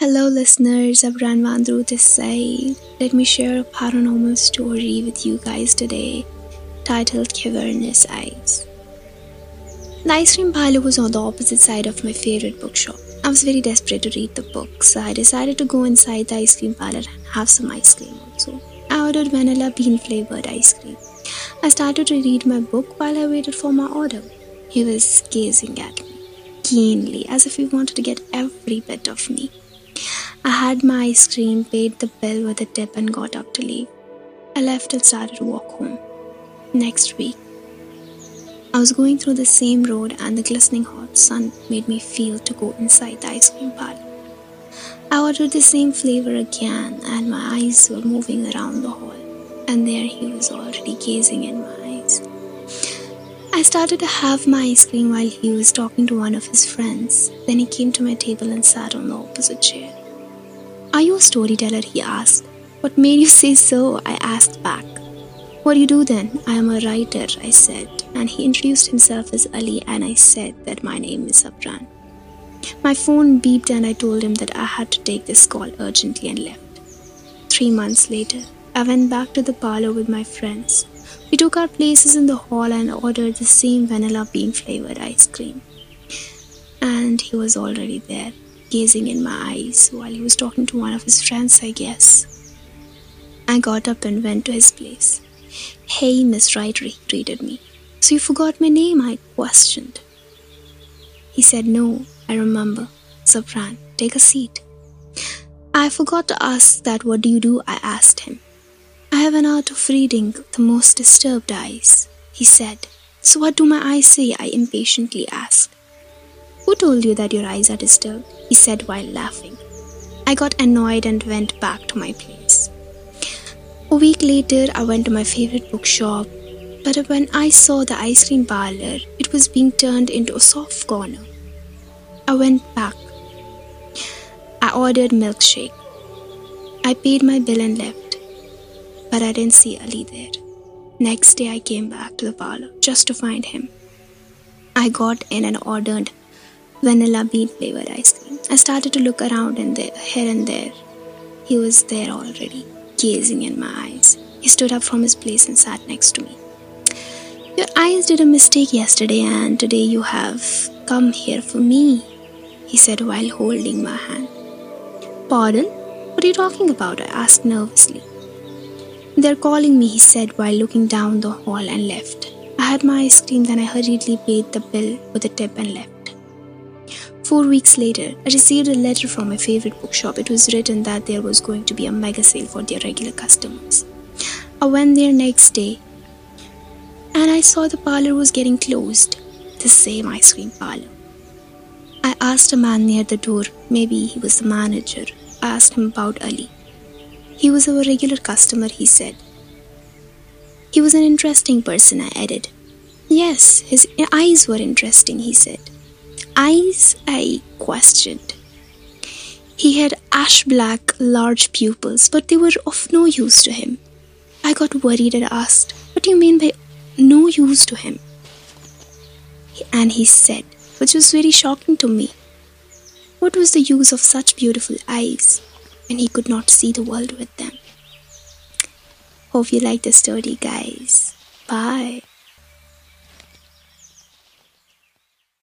Hello, listeners. Zabrain Wandroo this side. Let me share a paranormal story with you guys today, titled Cavernous Eyes. The ice cream parlor was on the opposite side of my favorite bookshop. I was very desperate to read the book, so I decided to go inside the ice cream parlor and have some ice cream also. I ordered vanilla bean flavored ice cream. I started to read my book while I waited for my order. He was gazing at me keenly, as if he wanted to get every bit of me. I had my ice cream, paid the bill with a tip, and got up to leave. I left and started to walk home. Next week, I was going through the same road, and the glistening hot sun made me feel to go inside the ice cream parlor. I ordered the same flavor again, and my eyes were moving around the hall, and there he was already gazing in my eyes. I started to have my ice cream while he was talking to one of his friends. Then he came to my table and sat on the opposite chair. Are you a storyteller? he asked. What made you say so? I asked back. What do you do then? I am a writer, I said, and he introduced himself as Ali, and I said that my name is Zabrain. My phone beeped, and I told him that I had to take this call urgently and left. Three months later, I went back to the parlor with my friends. We took our places in the hall and ordered the same vanilla bean flavored ice cream. And he was already there gazing in my eyes while he was talking to one of his friends, I guess. I got up and went to his place. Hey, Miss Writer, he greeted me. So you forgot my name? I questioned. He said, No, I remember. Zabrain, take a seat. I forgot to ask that what do you do? I asked him. I have an art of reading the most disturbed eyes, he said. So what do my eyes say? I impatiently asked. Who told you that your eyes are disturbed? He said while laughing. I got annoyed and went back to my place. A week later, I went to my favorite bookshop, but when I saw the ice cream parlor, it was being turned into a soft corner. I went back. I ordered milkshake. I paid my bill and left, but I didn't see Ali there. Next day, I came back to the parlor just to find him. I got in and ordered vanilla bean flavored ice cream. I started to look around and there, here and there. He was there already, gazing in my eyes. He stood up from his place and sat next to me. Your eyes did a mistake yesterday, and today you have come here for me, he said while holding my hand. Pardon? What are you talking about? I asked nervously. They're calling me, he said while looking down the hall and left. I had my ice cream, then I hurriedly paid the bill with a tip and left. Four weeks later, I received a letter from my favorite bookshop. It was written that there was going to be a mega sale for their regular customers. I went there next day and I saw the parlor was getting closed, the same ice cream parlor. I asked a man near the door, maybe he was the manager. I asked him about Ali. He was a regular customer, he said. He was an interesting person, I added. Yes, his eyes were interesting, he said eyes, I questioned. He had ash black, large pupils, but they were of no use to him. I got worried and asked, What do you mean by no use to him? And he said, which was very shocking to me, What was the use of such beautiful eyes when he could not see the world with them? Hope you like the story, guys. Bye.